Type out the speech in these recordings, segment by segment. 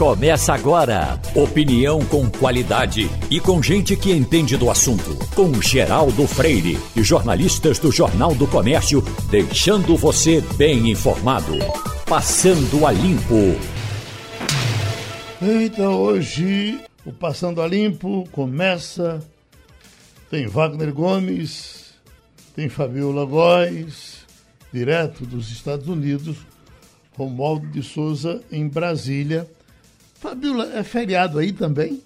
Começa agora. Opinião com qualidade e com gente que entende do assunto. Com Geraldo Freire e jornalistas do Jornal do Comércio, deixando você bem informado. Passando a Limpo. Então, hoje, o Passando a Limpo começa. Tem Wagner Gomes, tem Fabiola Góes, direto dos Estados Unidos, Romualdo de Souza em Brasília Fabiola, é feriado aí também?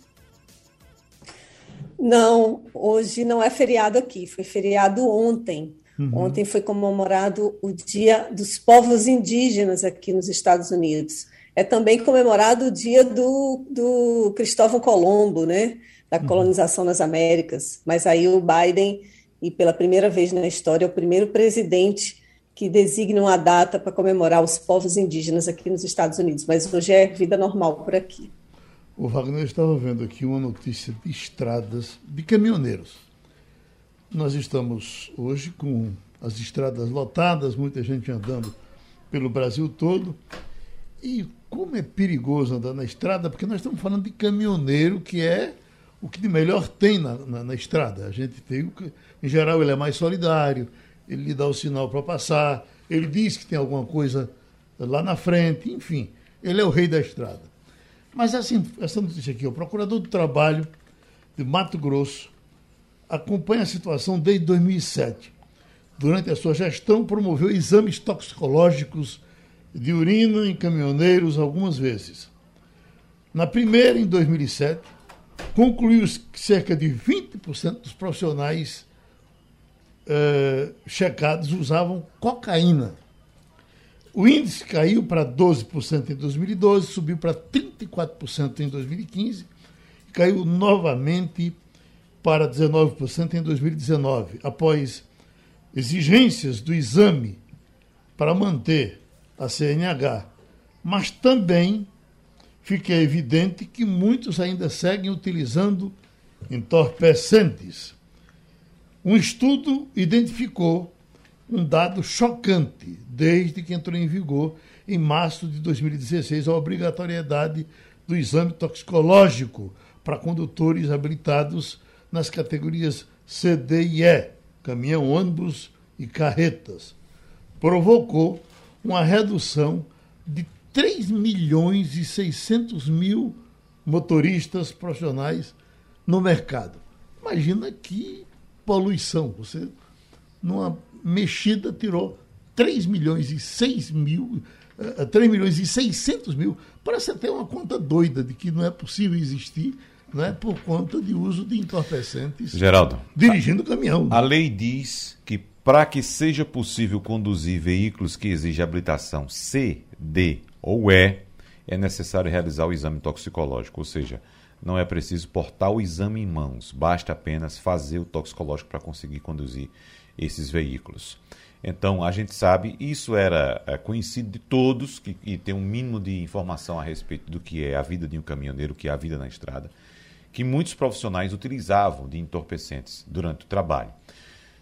Não, hoje não é feriado aqui, foi feriado ontem. Uhum. Ontem foi comemorado o Dia dos Povos Indígenas aqui nos Estados Unidos. É também comemorado o dia do, do Cristóvão Colombo, né? Da uhum. colonização nas Américas. Mas aí o Biden, e pela primeira vez na história, é o primeiro presidente que designam a data para comemorar os povos indígenas aqui nos Estados Unidos, mas hoje é vida normal por aqui. O Wagner estava vendo aqui uma notícia de estradas de caminhoneiros. Nós estamos hoje com as estradas lotadas, muita gente andando pelo Brasil todo. E como é perigoso andar na estrada, porque nós estamos falando de caminhoneiro, que é o que de melhor tem na, na, na estrada. A gente tem, em geral, ele é mais solidário, ele lhe dá o sinal para passar, ele diz que tem alguma coisa lá na frente, enfim, ele é o rei da estrada. Mas assim, essa notícia aqui, o procurador do trabalho de Mato Grosso acompanha a situação desde 2007. Durante a sua gestão, promoveu exames toxicológicos de urina em caminhoneiros algumas vezes. Na primeira, em 2007, concluiu que cerca de 20% dos profissionais uh, checados usavam cocaína. O índice caiu para 12% em 2012, subiu para 34% em 2015 e caiu novamente para 19% em 2019, após exigências do exame para manter a CNH. Mas também fica evidente que muitos ainda seguem utilizando entorpecentes. Um estudo identificou um dado chocante desde que entrou em vigor, em março de 2016, a obrigatoriedade do exame toxicológico para condutores habilitados nas categorias C, D e E, caminhão, ônibus e carretas. Provocou uma redução de 3 milhões e 600 mil motoristas profissionais no mercado. Imagina que poluição. Você, numa mexida, tirou 3 milhões e 6 mil, uh, eh, 3 milhões e 600 mil. Parece até uma conta doida de que não é possível existir né, por conta de uso de entorpecentes. Geraldo. Dirigindo o caminhão. A lei diz que para que seja possível conduzir veículos que exigem habilitação C, D ou E, é necessário realizar o exame toxicológico, ou seja, não é preciso portar o exame em mãos, basta apenas fazer o toxicológico para conseguir conduzir esses veículos. Então, a gente sabe, isso era é, conhecido de todos que, que tem um mínimo de informação a respeito do que é a vida de um caminhoneiro, que é a vida na estrada, que muitos profissionais utilizavam de entorpecentes durante o trabalho.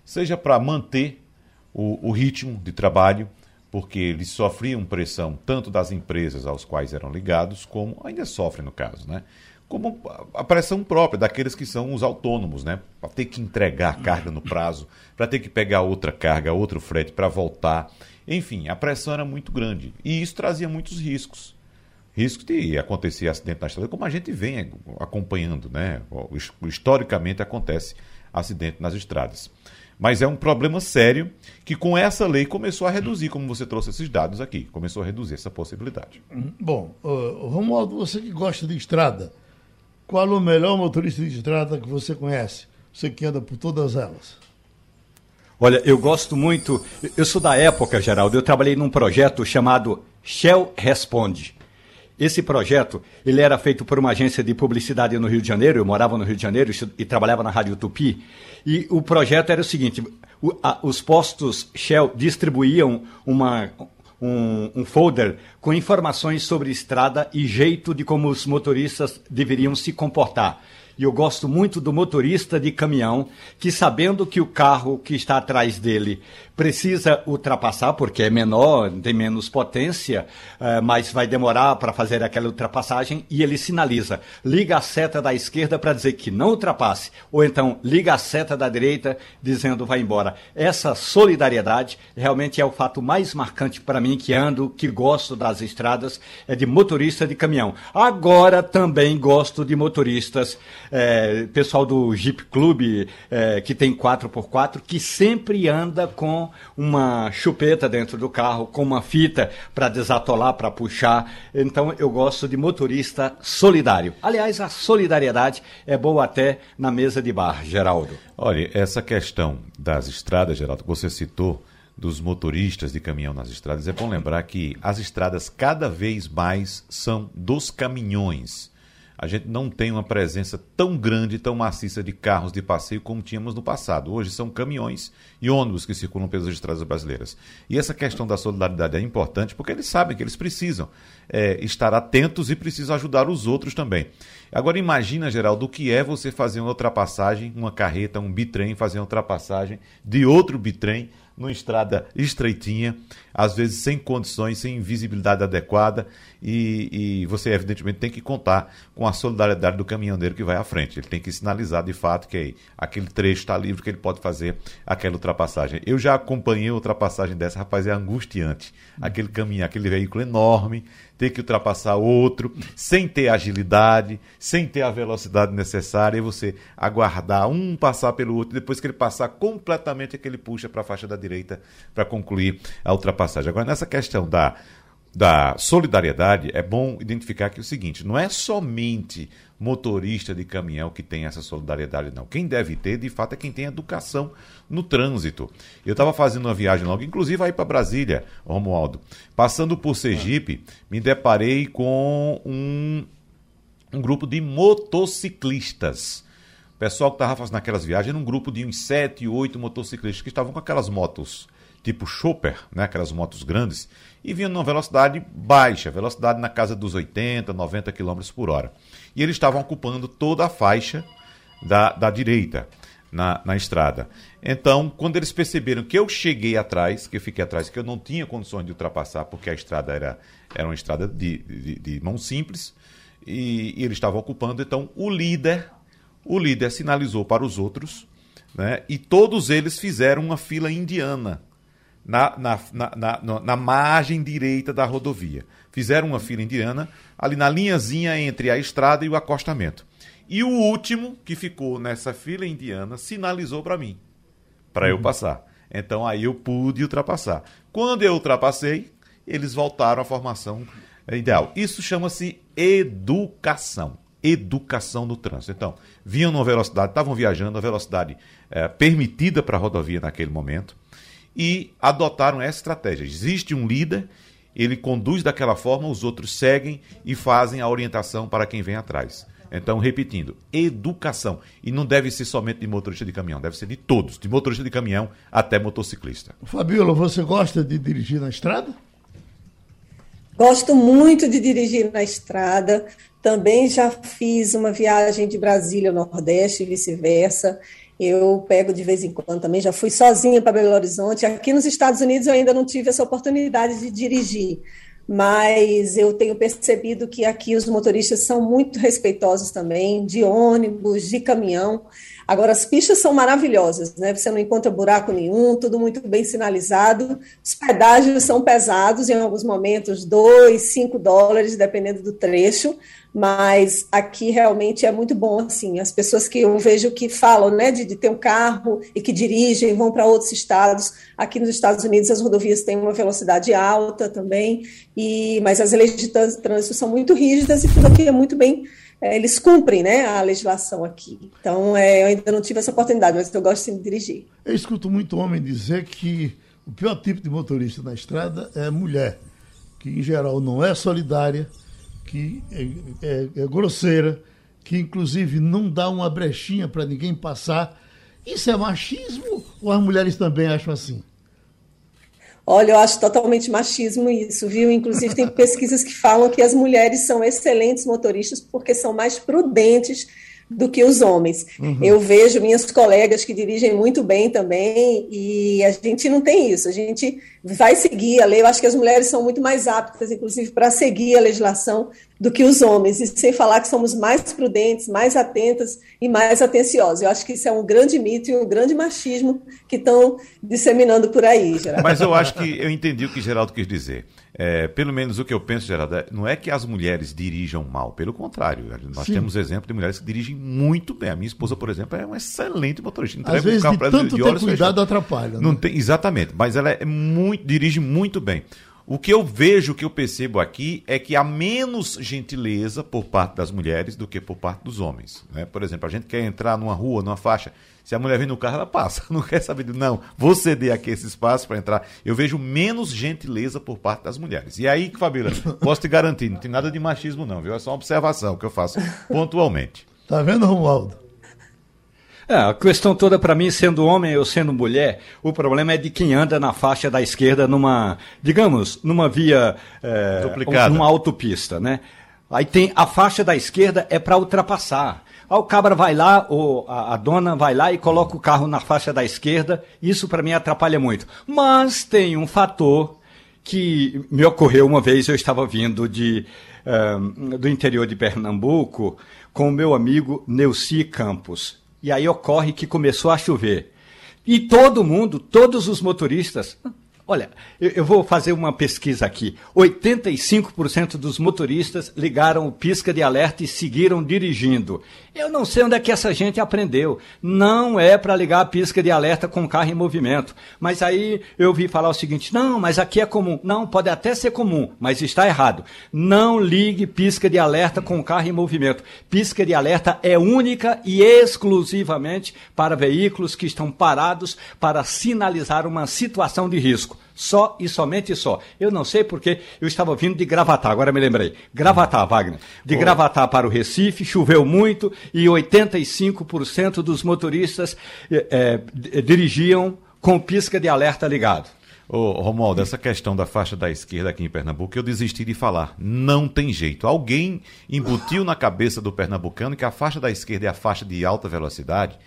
Seja para manter o, o ritmo de trabalho, porque eles sofriam pressão tanto das empresas aos quais eram ligados, como ainda sofrem no caso, né? Como a pressão própria daqueles que são os autônomos, né? Para ter que entregar a carga no prazo, para ter que pegar outra carga, outro frete para voltar. Enfim, a pressão era muito grande e isso trazia muitos riscos. Risco de acontecer acidente na estrada, como a gente vem acompanhando, né? Historicamente acontece acidente nas estradas. Mas é um problema sério que com essa lei começou a reduzir, como você trouxe esses dados aqui, começou a reduzir essa possibilidade. Bom, uh, Romualdo, você que gosta de estrada, qual o melhor motorista de estrada que você conhece? Você que anda por todas elas. Olha, eu gosto muito. Eu sou da época, Geraldo. Eu trabalhei num projeto chamado Shell Responde. Esse projeto ele era feito por uma agência de publicidade no Rio de Janeiro. Eu morava no Rio de Janeiro e trabalhava na Rádio Tupi. E o projeto era o seguinte: os postos Shell distribuíam uma, um, um, folder com informações sobre estrada e jeito de como os motoristas deveriam se comportar. E eu gosto muito do motorista de caminhão que, sabendo que o carro que está atrás dele precisa ultrapassar, porque é menor, tem menos potência, uh, mas vai demorar para fazer aquela ultrapassagem, e ele sinaliza, liga a seta da esquerda para dizer que não ultrapasse, ou então liga a seta da direita dizendo vai embora. Essa solidariedade realmente é o fato mais marcante para mim, que ando, que gosto das estradas, é de motorista de caminhão. Agora também gosto de motoristas, é, pessoal do Jeep Club, é, que tem 4x4, que sempre anda com uma chupeta dentro do carro, com uma fita para desatolar, para puxar. Então eu gosto de motorista solidário. Aliás, a solidariedade é boa até na mesa de bar, Geraldo. Olha, essa questão das estradas, Geraldo, que você citou, dos motoristas de caminhão nas estradas, é bom lembrar que as estradas cada vez mais são dos caminhões a gente não tem uma presença tão grande, tão maciça de carros de passeio como tínhamos no passado. Hoje são caminhões e ônibus que circulam pelas estradas brasileiras. E essa questão da solidariedade é importante porque eles sabem que eles precisam é, estar atentos e precisam ajudar os outros também. Agora imagina, Geraldo, o que é você fazer uma ultrapassagem, uma carreta, um bitrem, fazer uma ultrapassagem de outro bitrem numa estrada estreitinha, às vezes sem condições, sem visibilidade adequada, e, e, você evidentemente tem que contar com a solidariedade do caminhoneiro que vai à frente. Ele tem que sinalizar de fato que aquele trecho está livre, que ele pode fazer aquela ultrapassagem. Eu já acompanhei a ultrapassagem dessa, rapaz, é angustiante. Aquele caminho, aquele veículo enorme, ter que ultrapassar outro, sem ter agilidade, sem ter a velocidade necessária, e você aguardar um passar pelo outro, depois que ele passar completamente, é que ele puxa para a faixa da direita para concluir a ultrapassagem. Agora, nessa questão da, da solidariedade, é bom identificar que é o seguinte: não é somente motorista de caminhão que tem essa solidariedade, não. Quem deve ter, de fato, é quem tem educação no trânsito. Eu estava fazendo uma viagem logo, inclusive aí para Brasília, Romualdo. Passando por Sergipe, me deparei com um, um grupo de motociclistas. Pessoal que estava fazendo aquelas viagens um grupo de uns 7, 8 motociclistas que estavam com aquelas motos tipo chopper, né, aquelas motos grandes, e vinham numa velocidade baixa, velocidade na casa dos 80, 90 km por hora e eles estavam ocupando toda a faixa da, da direita na, na estrada. Então, quando eles perceberam que eu cheguei atrás, que eu fiquei atrás, que eu não tinha condições de ultrapassar, porque a estrada era, era uma estrada de, de, de mão simples, e, e eles estavam ocupando, então o líder, o líder sinalizou para os outros, né, e todos eles fizeram uma fila indiana na, na, na, na, na margem direita da rodovia. Fizeram uma fila indiana ali na linhazinha entre a estrada e o acostamento. E o último que ficou nessa fila indiana sinalizou para mim, para uhum. eu passar. Então aí eu pude ultrapassar. Quando eu ultrapassei, eles voltaram à formação ideal. Isso chama-se educação. Educação no trânsito. Então, vinham numa velocidade, estavam viajando a velocidade é, permitida para a rodovia naquele momento e adotaram essa estratégia. Existe um líder, ele conduz daquela forma, os outros seguem e fazem a orientação para quem vem atrás. Então, repetindo, educação. E não deve ser somente de motorista de caminhão, deve ser de todos, de motorista de caminhão até motociclista. Fabiola, você gosta de dirigir na estrada? Gosto muito de dirigir na estrada. Também já fiz uma viagem de Brasília ao Nordeste e vice-versa. Eu pego de vez em quando também, já fui sozinha para Belo Horizonte. Aqui nos Estados Unidos eu ainda não tive essa oportunidade de dirigir, mas eu tenho percebido que aqui os motoristas são muito respeitosos também, de ônibus, de caminhão. Agora, as pistas são maravilhosas, né? Você não encontra buraco nenhum, tudo muito bem sinalizado. Os pedágios são pesados, em alguns momentos, dois, cinco dólares, dependendo do trecho, mas aqui realmente é muito bom assim as pessoas que eu vejo que falam né de, de ter um carro e que dirigem vão para outros estados aqui nos Estados Unidos as rodovias têm uma velocidade alta também e mas as leis de trânsito são muito rígidas e tudo aqui é muito bem eles cumprem né a legislação aqui então é, eu ainda não tive essa oportunidade mas eu gosto de dirigir eu escuto muito homem dizer que o pior tipo de motorista na estrada é mulher que em geral não é solidária que é, é, é grosseira, que inclusive não dá uma brechinha para ninguém passar. Isso é machismo ou as mulheres também acham assim? Olha, eu acho totalmente machismo isso, viu? Inclusive, tem pesquisas que falam que as mulheres são excelentes motoristas porque são mais prudentes do que os homens. Uhum. Eu vejo minhas colegas que dirigem muito bem também, e a gente não tem isso. A gente vai seguir a lei. Eu acho que as mulheres são muito mais aptas, inclusive, para seguir a legislação do que os homens, e sem falar que somos mais prudentes, mais atentas e mais atenciosas. Eu acho que isso é um grande mito e um grande machismo que estão disseminando por aí, Geraldo. Mas eu acho que eu entendi o que Geraldo quis dizer. É, pelo menos o que eu penso, Geraldo, é, não é que as mulheres dirijam mal, pelo contrário. Nós Sim. temos exemplo de mulheres que dirigem muito bem. A minha esposa, por exemplo, é uma excelente motorista. Entrega Às vezes, um carro de tanto de ter cuidado, atrapalha. Não né? tem, exatamente, mas ela é muito, dirige muito bem. O que eu vejo, o que eu percebo aqui é que há menos gentileza por parte das mulheres do que por parte dos homens. Né? Por exemplo, a gente quer entrar numa rua, numa faixa, se a mulher vem no carro, ela passa. Não quer saber de, não, vou ceder aqui esse espaço para entrar. Eu vejo menos gentileza por parte das mulheres. E aí, Fabíola, posso te garantir, não tem nada de machismo não, viu? É só uma observação que eu faço pontualmente. Tá vendo, Romualdo? É, a questão toda para mim, sendo homem ou sendo mulher, o problema é de quem anda na faixa da esquerda numa, digamos, numa via, é, numa autopista, né? Aí tem a faixa da esquerda é para ultrapassar. Aí o cabra vai lá, ou a, a, dona vai lá e coloca o carro na faixa da esquerda. Isso para mim atrapalha muito. Mas tem um fator que me ocorreu uma vez. Eu estava vindo de, um, do interior de Pernambuco com o meu amigo Neuci Campos. E aí ocorre que começou a chover. E todo mundo, todos os motoristas, Olha, eu, vou fazer uma pesquisa aqui. 85% dos motoristas ligaram o pisca de alerta e seguiram dirigindo. Eu não sei onde é que essa gente aprendeu. Não é para ligar a pisca de alerta com o carro em movimento. Mas aí eu vi falar o seguinte: não, mas aqui é comum. Não, pode até ser comum, mas está errado. Não ligue pisca de alerta com o carro em movimento. Pisca de alerta é única e exclusivamente para veículos que estão parados para sinalizar uma situação de risco. Só e somente só. Eu não sei porque eu estava vindo de Gravatar, agora me lembrei. Gravatar, Wagner. De Gravatar para o Recife, choveu muito e 85% dos motoristas é, é, dirigiam com pisca de alerta ligado. Ô, Romualdo, essa questão da faixa da esquerda aqui em Pernambuco, eu desisti de falar. Não tem jeito. Alguém embutiu na cabeça do pernambucano que a faixa da esquerda é a faixa de alta velocidade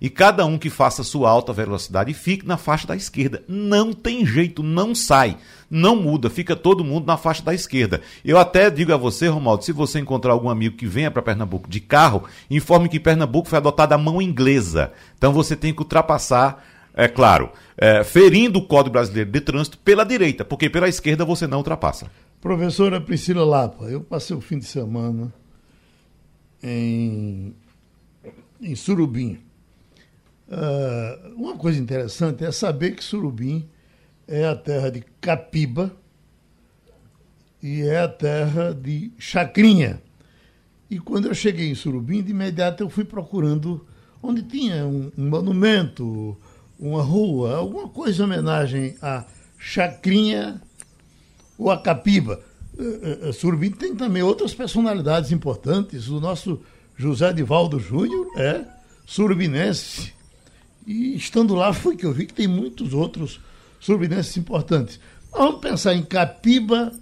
e cada um que faça sua alta velocidade fique na faixa da esquerda. Não tem jeito, não sai, não muda, fica todo mundo na faixa da esquerda. Eu até digo a você, Romualdo, se você encontrar algum amigo que venha para Pernambuco de carro, informe que Pernambuco foi adotada a mão inglesa. Então você tem que ultrapassar, é claro, é, ferindo o Código Brasileiro de Trânsito pela direita, porque pela esquerda você não ultrapassa. Professora Priscila Lapa, eu passei o fim de semana em, em Surubim Uh, uma coisa interessante é saber que Surubim é a terra de Capiba e é a terra de Chacrinha. E quando eu cheguei em Surubim, de imediato eu fui procurando onde tinha um, um monumento, uma rua, alguma coisa em homenagem a Chacrinha ou a Capiba. Uh, uh, Surubim tem também outras personalidades importantes. O nosso José Divaldo Júnior é surubinense e estando lá foi que eu vi que tem muitos outros surubinenses importantes. Vamos pensar em Capiba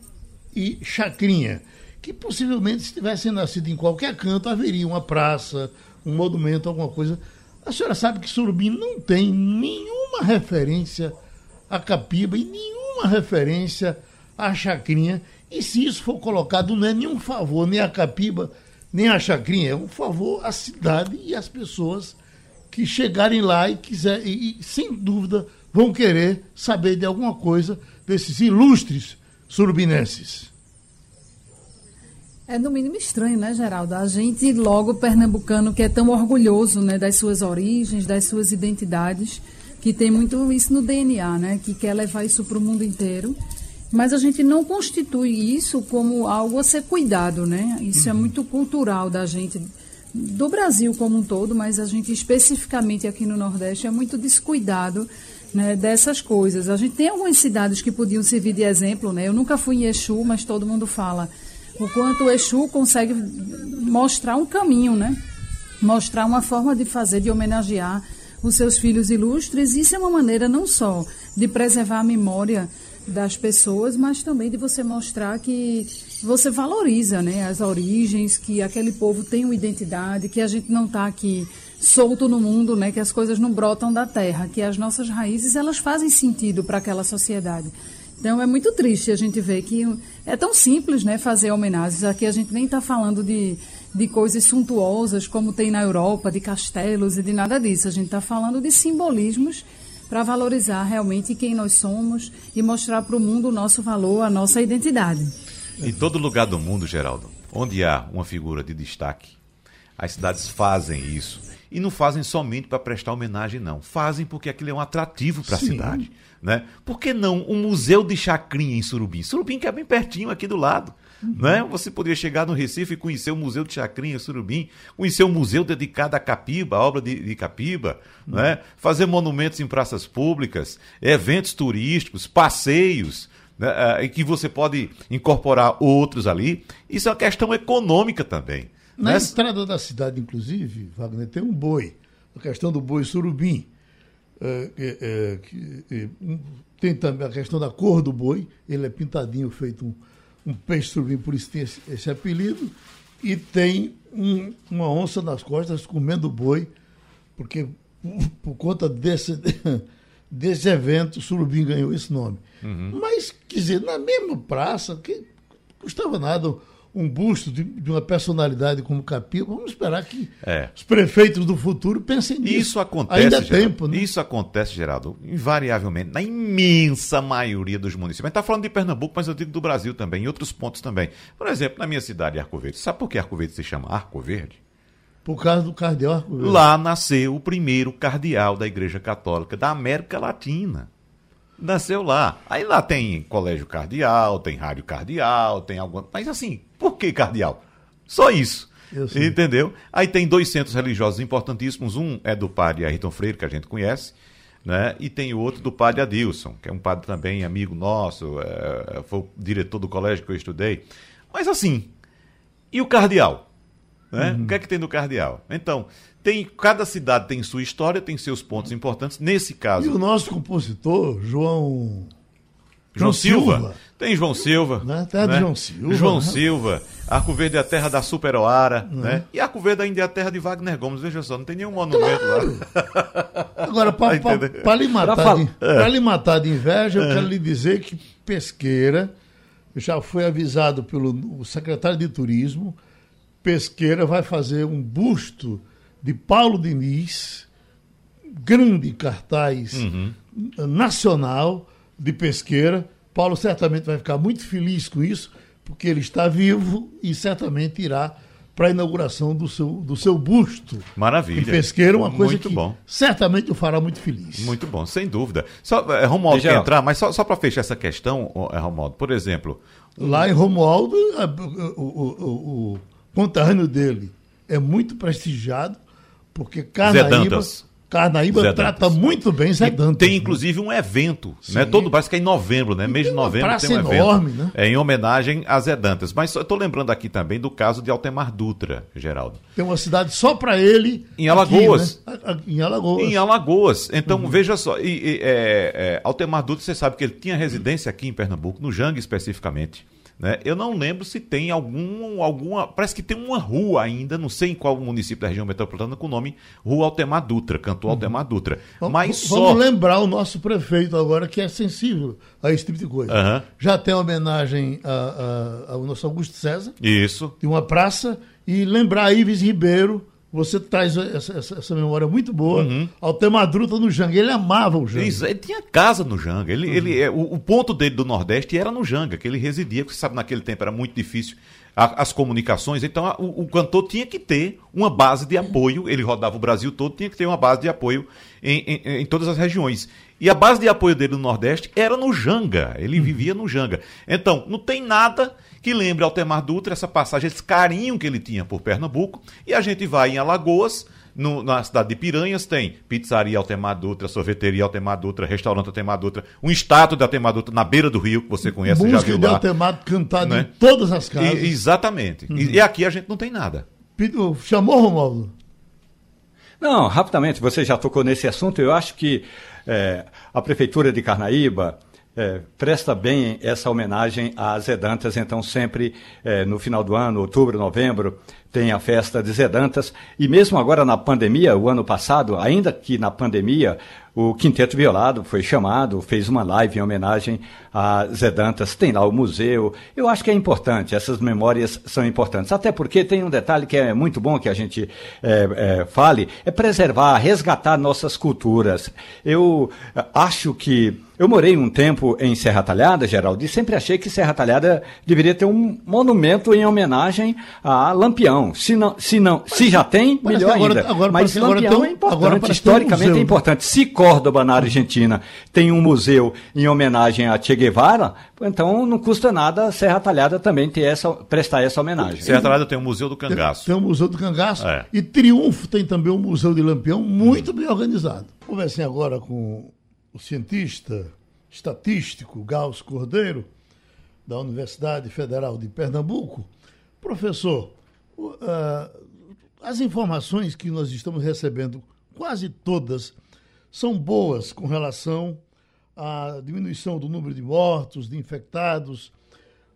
e Chacrinha, que possivelmente se tivessem nascido em qualquer canto haveria uma praça, um monumento, alguma coisa. A senhora sabe que Surubim não tem nenhuma referência a Capiba e nenhuma referência a Chacrinha. E se isso for colocado, não é nenhum favor nem a Capiba, nem a Chacrinha, é um favor à cidade e às pessoas que chegarem lá e quiser e, e, sem dúvida vão querer saber de alguma coisa desses ilustres surubinenses. É no mínimo estranho, né, Geraldo? A gente, logo pernambucano, que é tão orgulhoso né, das suas origens, das suas identidades, que tem muito isso no DNA, né? Que quer levar isso para o mundo inteiro. Mas a gente não constitui isso como algo a ser cuidado, né? Isso é uhum. é muito cultural da gente do Brasil como um todo, mas a gente especificamente aqui no Nordeste é muito descuidado né, dessas coisas. A gente tem algumas cidades que podiam servir de exemplo, né? Eu nunca fui em Exu, mas todo mundo fala o quanto o Exu consegue mostrar um caminho, né? Mostrar uma forma de fazer, de homenagear os seus filhos ilustres. Isso é uma maneira não só de preservar a memória das pessoas, mas também de você mostrar que você valoriza né, as origens, que aquele povo tem uma identidade, que a gente não está aqui solto no mundo, né, que as coisas não brotam da terra, que as nossas raízes elas fazem sentido para aquela sociedade. Então é muito triste a gente ver que é tão simples né, fazer homenagens. Aqui a gente nem está falando de, de coisas suntuosas como tem na Europa, de castelos e de nada disso. A gente está falando de simbolismos para valorizar realmente quem nós somos e mostrar para o mundo o nosso valor, a nossa identidade. Em todo lugar do mundo, Geraldo, onde há uma figura de destaque, as cidades fazem isso. E não fazem somente para prestar homenagem, não. Fazem porque aquilo é um atrativo para a cidade. Né? Por que não o um Museu de Chacrinha em Surubim? Surubim que é bem pertinho aqui do lado. Uhum. Né? Você poderia chegar no Recife e conhecer o Museu de Chacrinha, Surubim, conhecer um museu dedicado a Capiba, a obra de, de Capiba, uhum. né? fazer monumentos em praças públicas, eventos turísticos, passeios né, e que você pode incorporar outros ali. Isso é uma questão econômica também. Na Nessa... entrada da cidade, inclusive, Wagner, tem um boi. A questão do boi surubim. É, é, é, tem também a questão da cor do boi. Ele é pintadinho, feito um, um peixe surubim, por isso tem esse, esse apelido. E tem um, uma onça nas costas comendo boi, porque por, por conta desse, desse evento, Surubim ganhou esse nome. Uhum. Mas, quer dizer, na mesma praça, que custava nada um busto de, de, uma personalidade como Capim, vamos esperar que é. os prefeitos do futuro pensem nisso. Isso acontece, Ainda é tempo, né? Isso acontece, Geraldo, invariavelmente, na imensa maioria dos municípios. A gente está falando de Pernambuco, mas eu digo do Brasil também, em outros pontos também. Por exemplo, na minha cidade, Arco Verde. Sabe por que Arco Verde se chama Arco Verde? Por causa do cardeal. Lá nasceu o primeiro cardeal da Igreja Católica da América Latina nasceu lá. Aí lá tem colégio cardeal, tem rádio cardeal, tem alguma. Mas assim, por que cardeal? Só isso. Entendeu? Aí tem dois centros religiosos importantíssimos. Um é do padre Ayrton Freire, que a gente conhece, né? e tem o outro do padre Adilson, que é um padre também amigo nosso, é, foi o diretor do colégio que eu estudei. Mas assim, e o cardeal? Né? Uhum. O que é que tem no cardeal? Então, tem cada cidade tem sua história, tem seus pontos importantes. Nesse caso. E o nosso compositor, João. João, João Silva. Silva. Tem João Silva. Né? Terra né? de João Silva. João né? Silva. Arco Verde é a terra da Super Oara. Né? né? E Arco Verde ainda é a terra de Wagner Gomes. Veja só, não tem nenhum monumento claro. lá. Agora, para tá lhe, matar de, é. lhe matar de inveja, eu é. quero lhe dizer que Pesqueira já foi avisado pelo secretário de Turismo Pesqueira vai fazer um busto de Paulo Diniz, grande cartaz uhum. nacional de Pesqueira. Paulo certamente vai ficar muito feliz com isso, porque ele está vivo e certamente irá para a inauguração do seu, do seu busto. Maravilha. Em Pesqueira, uma coisa muito que bom. certamente o fará muito feliz. Muito bom, sem dúvida. Só, é, Romualdo quer entrar, mas só, só para fechar essa questão, é, Romualdo, por exemplo... Lá em Romualdo, o, o, o, conterrâneo dele é muito prestigiado, porque Carnaíba, Carnaíba trata muito bem Zé Dantas. Tem né? inclusive um evento, né? Todo parece que é em novembro, né? Mês de novembro tem um enorme, evento. Né? É em homenagem a Zé Dantas. Mas eu estou lembrando aqui também do caso de Altemar Dutra, Geraldo. Tem uma cidade só para ele. Em Alagoas. Aqui, né? Em Alagoas. Em Alagoas. Então, uhum. veja só. E, e, é, é, Altemar Dutra, você sabe que ele tinha residência aqui em Pernambuco, no Jangue especificamente. Né? Eu não lembro se tem algum, alguma. Parece que tem uma rua ainda, não sei em qual município da região metropolitana, com o nome Rua Altemar Dutra, cantor uhum. Altemar Dutra. Vamos, Mas vamos só... lembrar o nosso prefeito agora, que é sensível a esse tipo de coisa. Uhum. Já tem homenagem a, a, ao nosso Augusto César. Isso. De uma praça. E lembrar Ives Ribeiro você traz essa, essa, essa, memória muito boa. Uhum. Altemadruta no Janga. Ele amava o Janga. Ele, ele tinha casa no Janga. Ele, uhum. ele, é, o, o, ponto dele do Nordeste era no Janga, que ele residia, porque você sabe, naquele tempo era muito difícil a, as comunicações. Então a, o, o, cantor tinha que ter uma base de apoio. Ele rodava o Brasil todo, tinha que ter uma base de apoio em, em, em todas as regiões. E a base de apoio dele no Nordeste era no Janga. Ele uhum. vivia no Janga. Então, não tem nada que lembre Altemar Dutra essa passagem, esse carinho que ele tinha por Pernambuco. E a gente vai em Alagoas, no, na cidade de Piranhas, tem pizzaria Altemar Dutra, sorveteria Altemar Dutra, restaurante Altemar Dutra, um estátua de Altemar Dutra na beira do rio, que você conhece, Música já viu de lá. Altemar cantado né? em todas as casas. E, exatamente. Uhum. E, e aqui a gente não tem nada. Chamou, Romualdo? Não, rapidamente, você já tocou nesse assunto. Eu acho que é, a Prefeitura de Carnaíba é, presta bem essa homenagem às Zedantas, então sempre é, no final do ano, outubro, novembro, tem a festa de Zedantas. E mesmo agora na pandemia, o ano passado, ainda que na pandemia, o Quinteto Violado foi chamado, fez uma live em homenagem a Zedantas, tem lá o museu. Eu acho que é importante, essas memórias são importantes. Até porque tem um detalhe que é muito bom que a gente é, é, fale, é preservar, resgatar nossas culturas. Eu acho que eu morei um tempo em Serra Talhada, Geraldo, e sempre achei que Serra Talhada deveria ter um monumento em homenagem a Lampião. Se não, se não, se já tem, melhor agora, ainda. Agora, Mas Lampião um, é importante, historicamente um é importante. Se Córdoba, na Argentina, tem um museu em homenagem a Che Guevara, então não custa nada Serra Talhada também ter essa, prestar essa homenagem. Serra Talhada tem o Museu do Cangaço. Tem, tem o Museu do Cangaço. É. E Triunfo tem também o Museu de Lampião, muito bem organizado. Conversem agora com o cientista estatístico Gauss Cordeiro, da Universidade Federal de Pernambuco. Professor, uh, as informações que nós estamos recebendo, quase todas, são boas com relação à diminuição do número de mortos, de infectados.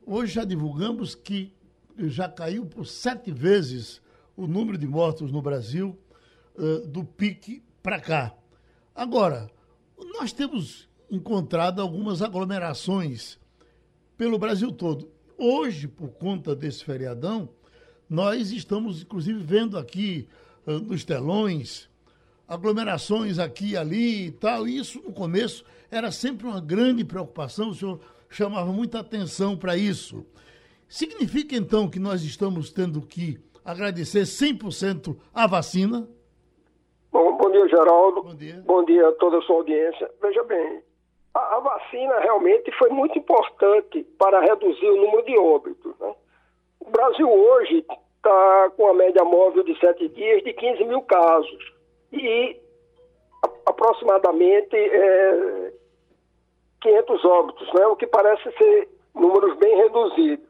Hoje já divulgamos que já caiu por sete vezes o número de mortos no Brasil uh, do pique para cá. Agora, nós temos encontrado algumas aglomerações pelo Brasil todo. Hoje, por conta desse feriadão, nós estamos, inclusive, vendo aqui uh, nos telões aglomerações aqui e ali e tal. E isso, no começo, era sempre uma grande preocupação, o senhor chamava muita atenção para isso. Significa, então, que nós estamos tendo que agradecer 100% a vacina? Bom, bom dia, Geraldo. Bom dia. Bom dia a toda a sua audiência. Veja bem, a, a vacina realmente foi muito importante para reduzir o número de óbitos. Né? O Brasil hoje está com a média móvel de sete dias de 15 mil casos e aproximadamente é, 500 óbitos, né? o que parece ser números bem reduzidos.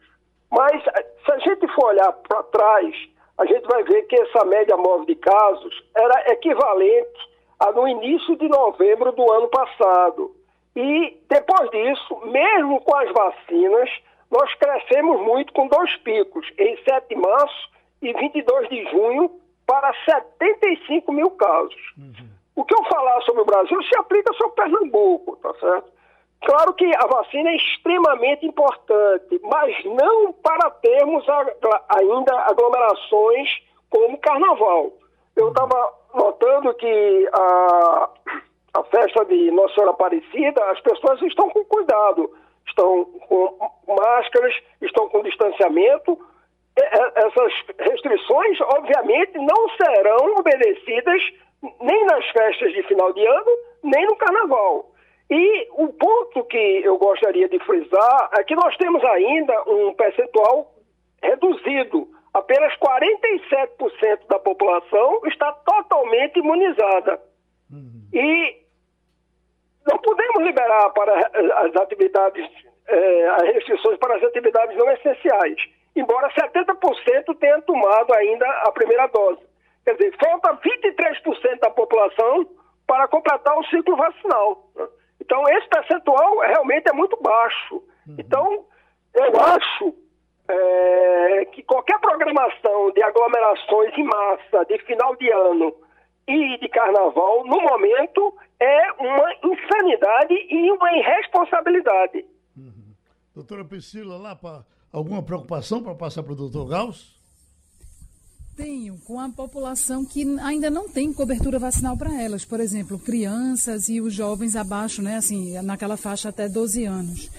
Mas se a gente for olhar para trás, a gente vai ver que essa média móvel de casos era equivalente a no início de novembro do ano passado. E depois disso, mesmo com as vacinas, nós crescemos muito com dois picos, em 7 de março e 22 de junho, para 75 mil casos. Uhum. O que eu falar sobre o Brasil se aplica sobre Pernambuco, tá certo? Claro que a vacina é extremamente importante, mas não para termos ainda aglomerações como carnaval. Eu estava notando que a, a festa de Nossa Senhora Aparecida, as pessoas estão com cuidado, estão com máscaras, estão com distanciamento. Essas restrições, obviamente, não serão obedecidas nem nas festas de final de ano, nem no carnaval. E o ponto que eu gostaria de frisar é que nós temos ainda um percentual reduzido. Apenas 47% da população está totalmente imunizada. Uhum. E não podemos liberar para as atividades, eh, as restrições para as atividades não essenciais, embora 70% tenha tomado ainda a primeira dose. Quer dizer, falta 23% da população para completar o ciclo vacinal. Né? Então, esse percentual realmente é muito baixo. Uhum. Então, eu acho é, que qualquer programação de aglomerações em massa de final de ano e de carnaval, no momento, é uma insanidade e uma irresponsabilidade. Uhum. Doutora Priscila, lá, pra, alguma preocupação para passar para o doutor Gauss? Tenho, com a população que ainda não tem cobertura vacinal para elas. Por exemplo, crianças e os jovens abaixo, né, assim, naquela faixa até 12 anos.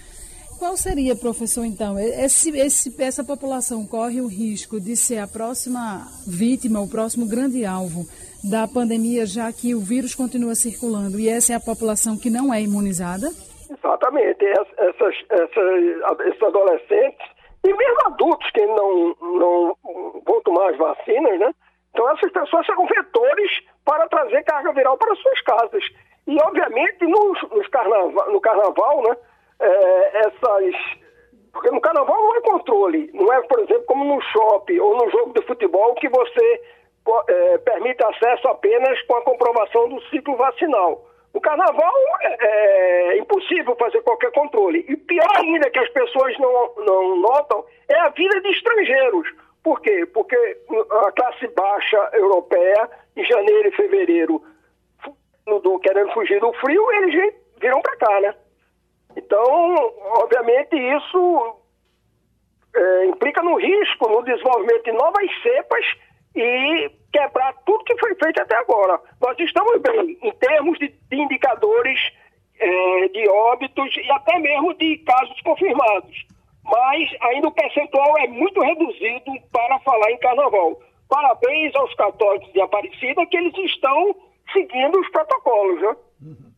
Qual seria, professor, então? Esse, esse, essa população corre o risco de ser a próxima vítima, o próximo grande alvo da pandemia, já que o vírus continua circulando e essa é a população que não é imunizada? Exatamente. Essas, essas, esses adolescentes e mesmo adultos que não, não vão tomar as vacinas, né? Então essas pessoas são vetores para trazer carga viral para suas casas. E obviamente nos, nos carnaval, no carnaval, né? É, essas. Porque no carnaval não é controle. Não é, por exemplo, como no shopping ou no jogo de futebol que você é, permite acesso apenas com a comprovação do ciclo vacinal. No carnaval é, é, impossível fazer qualquer controle. E pior ainda que as pessoas não, não notam é a vida de estrangeiros. Por quê? Porque a classe baixa europeia, em janeiro e fevereiro, do, querendo fugir do frio, eles viram para cá, né? Então, obviamente, isso é, implica no risco, no desenvolvimento de novas cepas e quebrar tudo que foi feito até agora. Nós estamos bem em termos de, de indicadores é, de óbitos e até mesmo de casos confirmados, mas ainda o percentual é muito reduzido para falar em carnaval. Parabéns aos católicos de Aparecida que eles estão seguindo os protocolos, né? Uhum.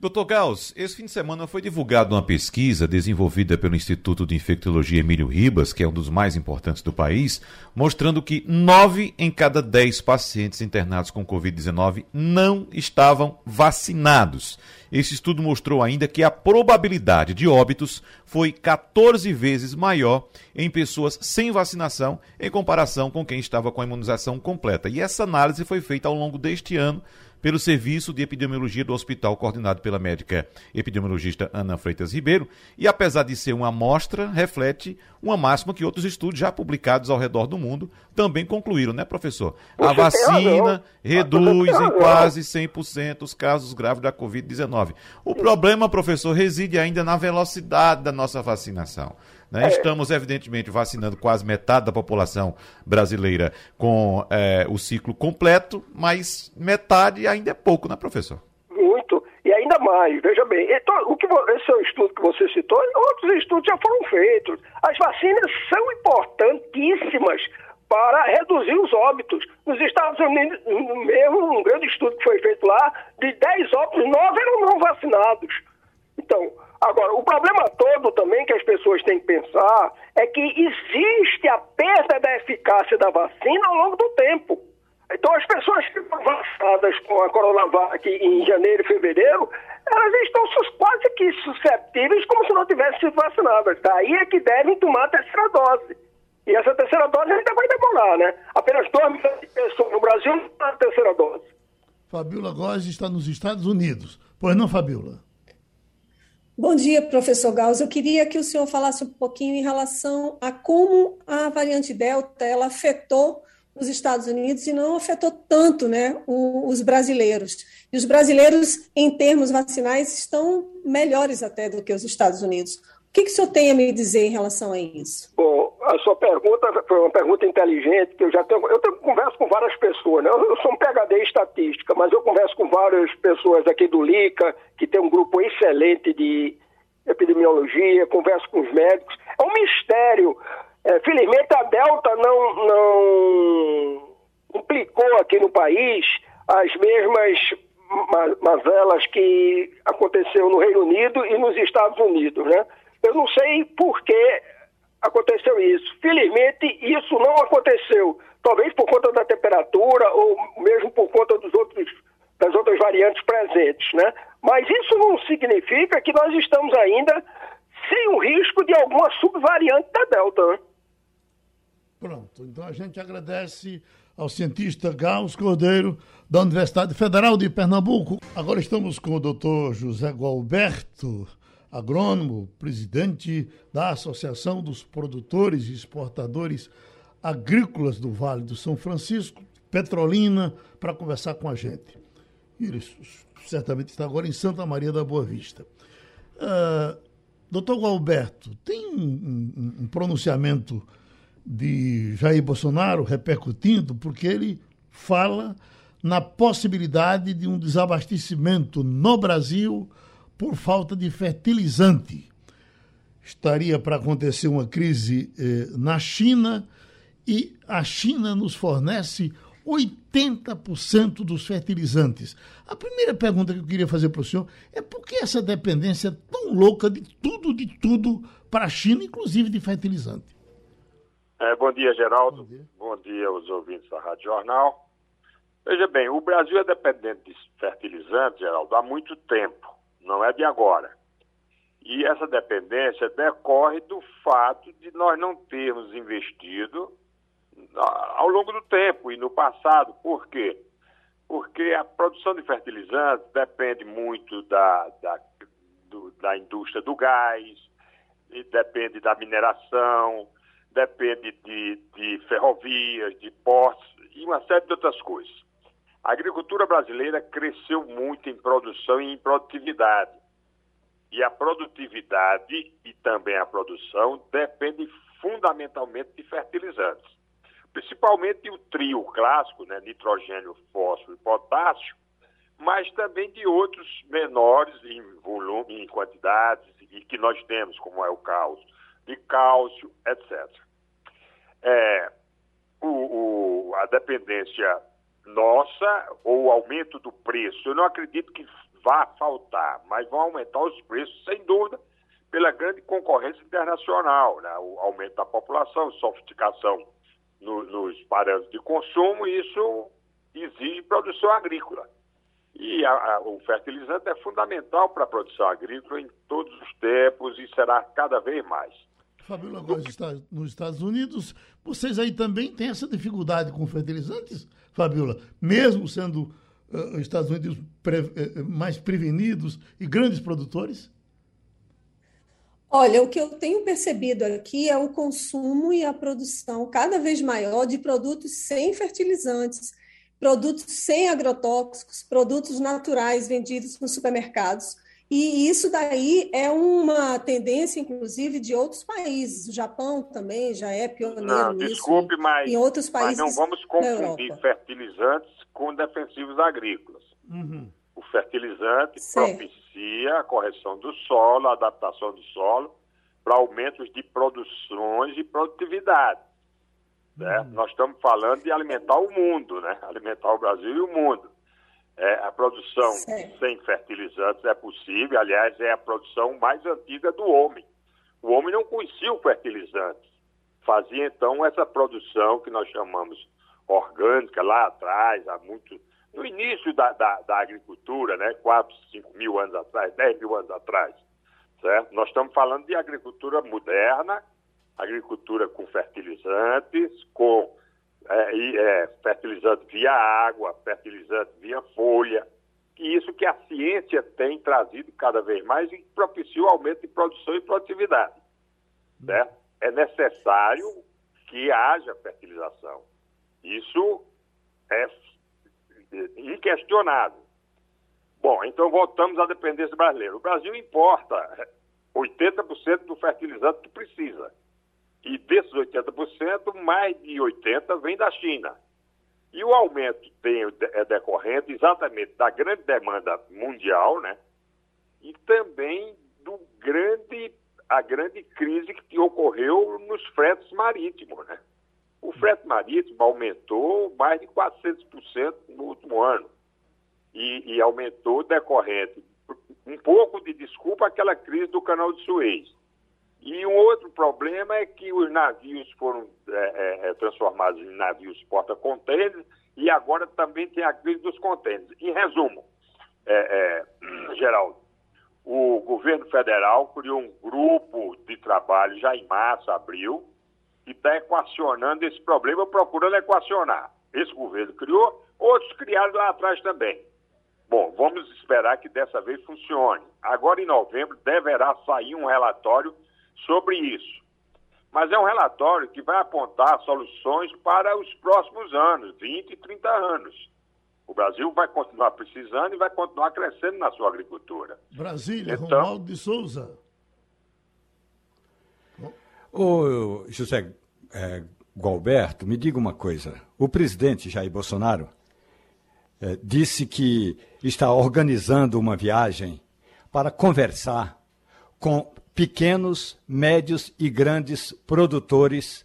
Doutor Gauss, esse fim de semana foi divulgada uma pesquisa desenvolvida pelo Instituto de Infectologia Emílio Ribas, que é um dos mais importantes do país, mostrando que nove em cada dez pacientes internados com Covid-19 não estavam vacinados. Esse estudo mostrou ainda que a probabilidade de óbitos foi 14 vezes maior em pessoas sem vacinação em comparação com quem estava com a imunização completa. E essa análise foi feita ao longo deste ano pelo Serviço de Epidemiologia do Hospital, coordenado pela médica epidemiologista Ana Freitas Ribeiro, e apesar de ser uma amostra, reflete uma máxima que outros estudos já publicados ao redor do mundo também concluíram, né, professor? A vacina reduz em quase 100% os casos graves da Covid-19. O problema, professor, reside ainda na velocidade da nossa vacinação. Né? É. Estamos, evidentemente, vacinando quase metade da população brasileira com é, o ciclo completo, mas metade ainda é pouco, né, professor? Muito. E ainda mais, veja bem, então, o que, esse é o estudo que você citou, outros estudos já foram feitos. As vacinas são importantíssimas para reduzir os óbitos. Nos Estados Unidos, mesmo um grande estudo que foi feito lá, de 10 óbitos, 9 eram não vacinados. Então, Agora, o problema todo também que as pessoas têm que pensar é que existe a perda da eficácia da vacina ao longo do tempo. Então, as pessoas que foram vacinadas com a Coronavac em janeiro e fevereiro, elas estão quase que susceptíveis como se não tivessem sido vacinadas. Daí é que devem tomar a terceira dose. E essa terceira dose ainda vai demorar, né? Apenas 2 milhões de pessoas no Brasil não a terceira dose. Fabiola Góes está nos Estados Unidos. Pois não, Fabiola? Bom dia, professor Gauss. Eu queria que o senhor falasse um pouquinho em relação a como a variante Delta ela afetou os Estados Unidos e não afetou tanto né, os brasileiros. E os brasileiros, em termos vacinais, estão melhores até do que os Estados Unidos. O que, que o senhor tem a me dizer em relação a isso? Bom, a sua pergunta foi uma pergunta inteligente, que eu já tenho. Eu tenho, converso com várias pessoas, né? Eu sou um PHD em estatística, mas eu converso com várias pessoas aqui do LICA, que tem um grupo excelente de epidemiologia, converso com os médicos. É um mistério. É, felizmente a Delta não, não implicou aqui no país as mesmas mazelas que aconteceu no Reino Unido e nos Estados Unidos, né? Eu não sei por que aconteceu isso. Felizmente isso não aconteceu. Talvez por conta da temperatura ou mesmo por conta dos outros das outras variantes presentes, né? Mas isso não significa que nós estamos ainda sem o risco de alguma subvariante da Delta, né? Pronto, então a gente agradece ao cientista Gauss Cordeiro, da Universidade Federal de Pernambuco. Agora estamos com o doutor José Gualberto, agrônomo, presidente da Associação dos Produtores e Exportadores Agrícolas do Vale do São Francisco, Petrolina, para conversar com a gente. Ele certamente está agora em Santa Maria da Boa Vista. Uh, doutor Gualberto, tem um, um, um, pronunciamento de Jair Bolsonaro repercutindo, porque ele fala na possibilidade de um desabastecimento no Brasil por falta de fertilizante. Estaria para acontecer uma crise eh, na China e a China nos fornece 80% dos fertilizantes. A primeira pergunta que eu queria fazer para o senhor é por que essa dependência tão louca de tudo, de tudo para a China, inclusive de fertilizante? É, bom dia, Geraldo. Bom dia. bom dia aos ouvintes da Rádio Jornal. Veja bem, o Brasil é dependente de fertilizantes, Geraldo, há muito tempo, não é de agora. E essa dependência decorre do fato de nós não termos investido ao longo do tempo e no passado. Por quê? porque a produção de fertilizantes depende muito da, da, do, da indústria do gás, depende da mineração, depende de, de ferrovias, de portos e uma série de outras coisas. A agricultura brasileira cresceu muito em produção e em produtividade. E a produtividade e também a produção dependem fundamentalmente de fertilizantes. Principalmente o trio clássico, né, nitrogênio, fósforo e potássio, mas também de outros menores em volume, em quantidades, e que nós temos, como é o cálcio, de cálcio, etc. É, o, o, a dependência nossa, ou aumento do preço, eu não acredito que vá faltar, mas vão aumentar os preços, sem dúvida, pela grande concorrência internacional, né? o aumento da população, sofisticação no, nos parâmetros de consumo, isso exige produção agrícola. E a, a, o fertilizante é fundamental para a produção agrícola em todos os tempos e será cada vez mais. Fabíola, agora está nos Estados Unidos, vocês aí também têm essa dificuldade com fertilizantes, Fabíola? Mesmo sendo uh, Estados Unidos pre, uh, mais prevenidos e grandes produtores? Olha, o que eu tenho percebido aqui é o consumo e a produção cada vez maior de produtos sem fertilizantes, produtos sem agrotóxicos, produtos naturais vendidos nos supermercados. E isso daí é uma tendência, inclusive, de outros países. O Japão também já é pioneiro não, nisso. Desculpe, mas, em outros países mas não vamos confundir fertilizantes com defensivos agrícolas. Uhum. O fertilizante certo. propicia a correção do solo, a adaptação do solo para aumentos de produções e produtividade. Né? Uhum. Nós estamos falando de alimentar o mundo, né? alimentar o Brasil e o mundo. É, a produção certo. sem fertilizantes é possível, aliás, é a produção mais antiga do homem. O homem não conhecia o fertilizante. Fazia então essa produção que nós chamamos orgânica lá atrás, há muito. No início da, da, da agricultura, né? 4, 5 mil anos atrás, 10 mil anos atrás. Certo? Nós estamos falando de agricultura moderna, agricultura com fertilizantes, com é, é, fertilizante via água, fertilizante via folha, e isso que a ciência tem trazido cada vez mais e propicia o aumento de produção e produtividade. Né? É necessário que haja fertilização. Isso é inquestionável. Bom, então voltamos à dependência brasileira. O Brasil importa 80% do fertilizante que precisa. E desses 80%, mais de 80% vem da China. E o aumento tem, é decorrente exatamente da grande demanda mundial, né? E também do grande, a grande crise que ocorreu nos fretes marítimos, né? O frete marítimo aumentou mais de 400% no último ano. E, e aumentou decorrente, um pouco de desculpa, aquela crise do canal de Suez. E um outro problema é que os navios foram é, é, é transformados em navios porta-contêineres e agora também tem a crise dos contêineres. Em resumo, é, é, Geraldo, o governo federal criou um grupo de trabalho já em março, abril, que está equacionando esse problema, procurando equacionar. Esse governo criou, outros criaram lá atrás também. Bom, vamos esperar que dessa vez funcione. Agora, em novembro, deverá sair um relatório sobre isso. Mas é um relatório que vai apontar soluções para os próximos anos, 20 e 30 anos. O Brasil vai continuar precisando e vai continuar crescendo na sua agricultura. Brasília, então, Romualdo de Souza. Ô, José é, Gualberto, me diga uma coisa. O presidente Jair Bolsonaro é, disse que está organizando uma viagem para conversar com pequenos, médios e grandes produtores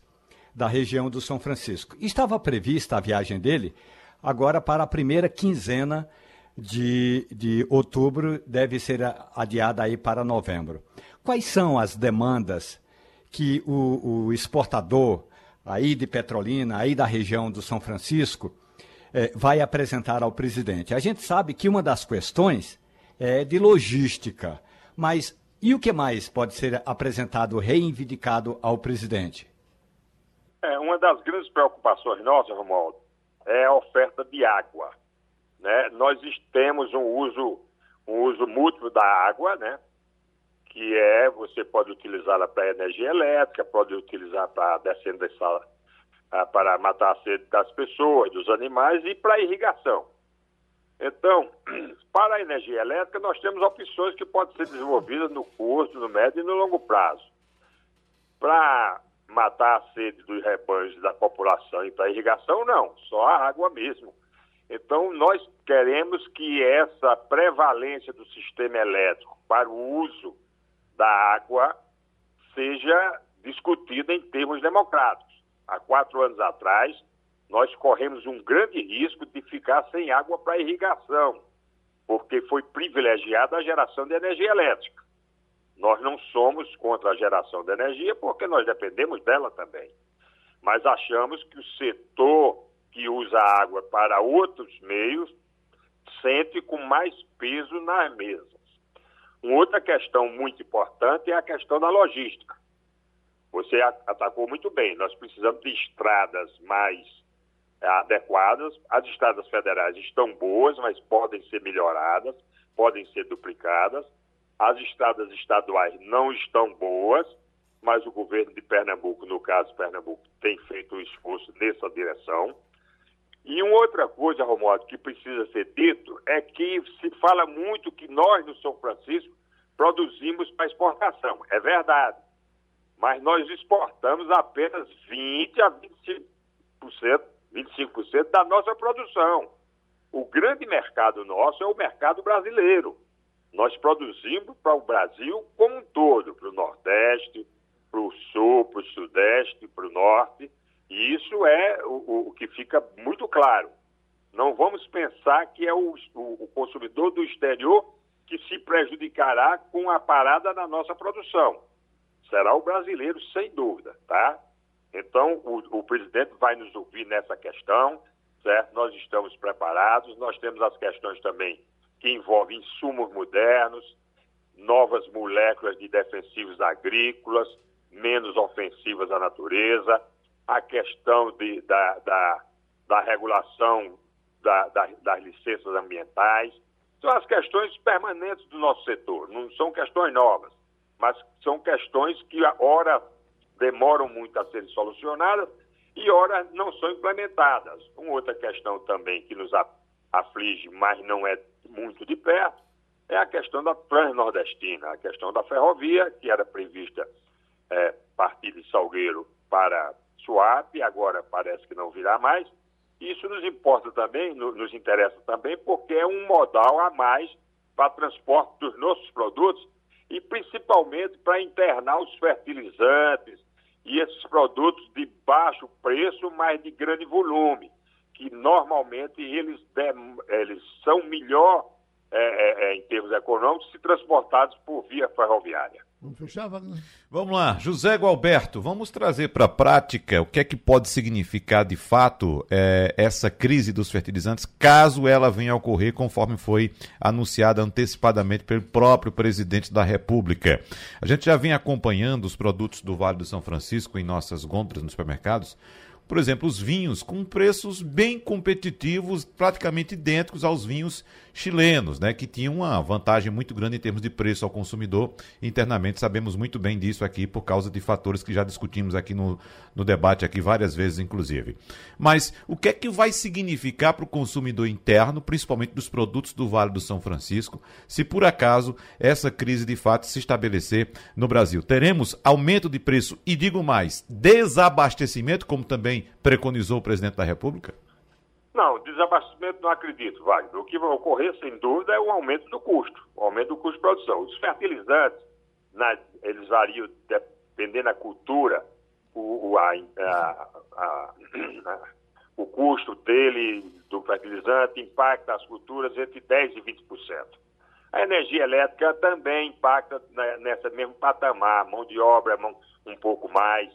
da região do São Francisco. Estava prevista a viagem dele agora para a primeira quinzena de, de outubro, deve ser adiada aí para novembro. Quais são as demandas que o, o exportador aí de Petrolina, aí da região do São Francisco, eh, vai apresentar ao presidente? A gente sabe que uma das questões é de logística, mas e o que mais pode ser apresentado, reivindicado ao presidente? É, uma das grandes preocupações nossas, Romualdo, é a oferta de água. né, nós temos um uso, um uso múltiplo da água, né, que é, você pode utilizá-la para energia elétrica, pode utilizar para descendo para matar a sede das pessoas, dos animais e para irrigação. Então, para a energia elétrica, nós temos opções que podem ser desenvolvidas no curto, no médio e no longo prazo. Para matar a sede dos rebanhos da população e para irrigação, não, só a água mesmo. Então, nós queremos que essa prevalência do sistema elétrico para o uso da água seja discutida em termos democráticos. Há quatro anos atrás, nós corremos um grande risco de ficar sem água para irrigação, porque foi privilegiada a geração de energia elétrica. Nós não somos contra a geração de energia porque nós dependemos dela também. Mas achamos que o setor que usa água para outros meios sente com mais peso nas mesas. Uma outra questão muito importante é a questão da logística. Você atacou muito bem. Nós precisamos de estradas mais adequadas. As estradas federais estão boas, mas podem ser melhoradas, podem ser duplicadas. As estradas estaduais não estão boas, mas o governo de Pernambuco, no caso Pernambuco, tem feito um esforço nessa direção. E uma outra coisa, Romualdo, que precisa ser dito é que se fala muito que nós, no São Francisco, produzimos para exportação. É verdade. Mas nós exportamos apenas 20% a 25%, 25% da nossa produção. O grande mercado nosso é o mercado brasileiro. Nós produzimos para o Brasil como um todo, para o Nordeste, para o Sul, para o Sudeste, para o Norte. E isso é o, o, que fica muito claro. Não vamos pensar que é o, o, consumidor do exterior que se prejudicará com a parada na nossa produção. Será o brasileiro, sem dúvida, tá? Então, o, o presidente vai nos ouvir nessa questão, certo? Nós estamos preparados, nós temos as questões também que envolvem insumos modernos, novas moléculas de defensivos agrícolas, menos ofensivas à natureza, a questão de, da, da, da regulação da, da, das licenças ambientais. São as questões permanentes do nosso setor, não são questões novas, mas são questões que, ora, demoram muito a serem solucionadas e, ora, não são implementadas. Uma outra questão também que nos aflige, mas não é muito de perto, é a questão da Transnordestina, a questão da ferrovia, que era prevista é, partir de Salgueiro para swap, agora parece que não virá mais. Isso nos importa também, nos interessa também, porque é um modal a mais para transporte dos nossos produtos e principalmente para internar os fertilizantes e esses produtos de baixo preço, mas de grande volume, que normalmente eles, eles são melhor é, é, é, em termos econômicos se transportados por via ferroviária. Vamos fechar, Wagner? Vamos lá, José Gualberto, vamos trazer para a prática o que é que pode significar de fato é, essa crise dos fertilizantes, caso ela venha a ocorrer conforme foi anunciada antecipadamente pelo próprio presidente da República. A gente já vem acompanhando os produtos do Vale do São Francisco em nossas gôndolas nos supermercados por exemplo, os vinhos com preços bem competitivos, praticamente idênticos aos vinhos chilenos, né, que tinham uma vantagem muito grande em termos de preço ao consumidor. Internamente sabemos muito bem disso aqui por causa de fatores que já discutimos aqui no, no debate aqui várias vezes, inclusive. Mas o que é que vai significar para o consumidor interno, principalmente dos produtos do Vale do São Francisco, se por acaso essa crise de fato se estabelecer no Brasil? Teremos aumento de preço e digo mais, desabastecimento, como também preconizou o presidente da República? Não, desabastecimento não acredito, Wagner. O que vai ocorrer, sem dúvida, é o aumento do custo, o aumento do custo de produção. Os fertilizantes, na, eles variam dependendo da cultura, o, a, a, a, o custo dele, do fertilizante, impacta as culturas entre 10% e 20%. A energia elétrica também impacta nessa mesmo patamar, mão de obra um pouco mais.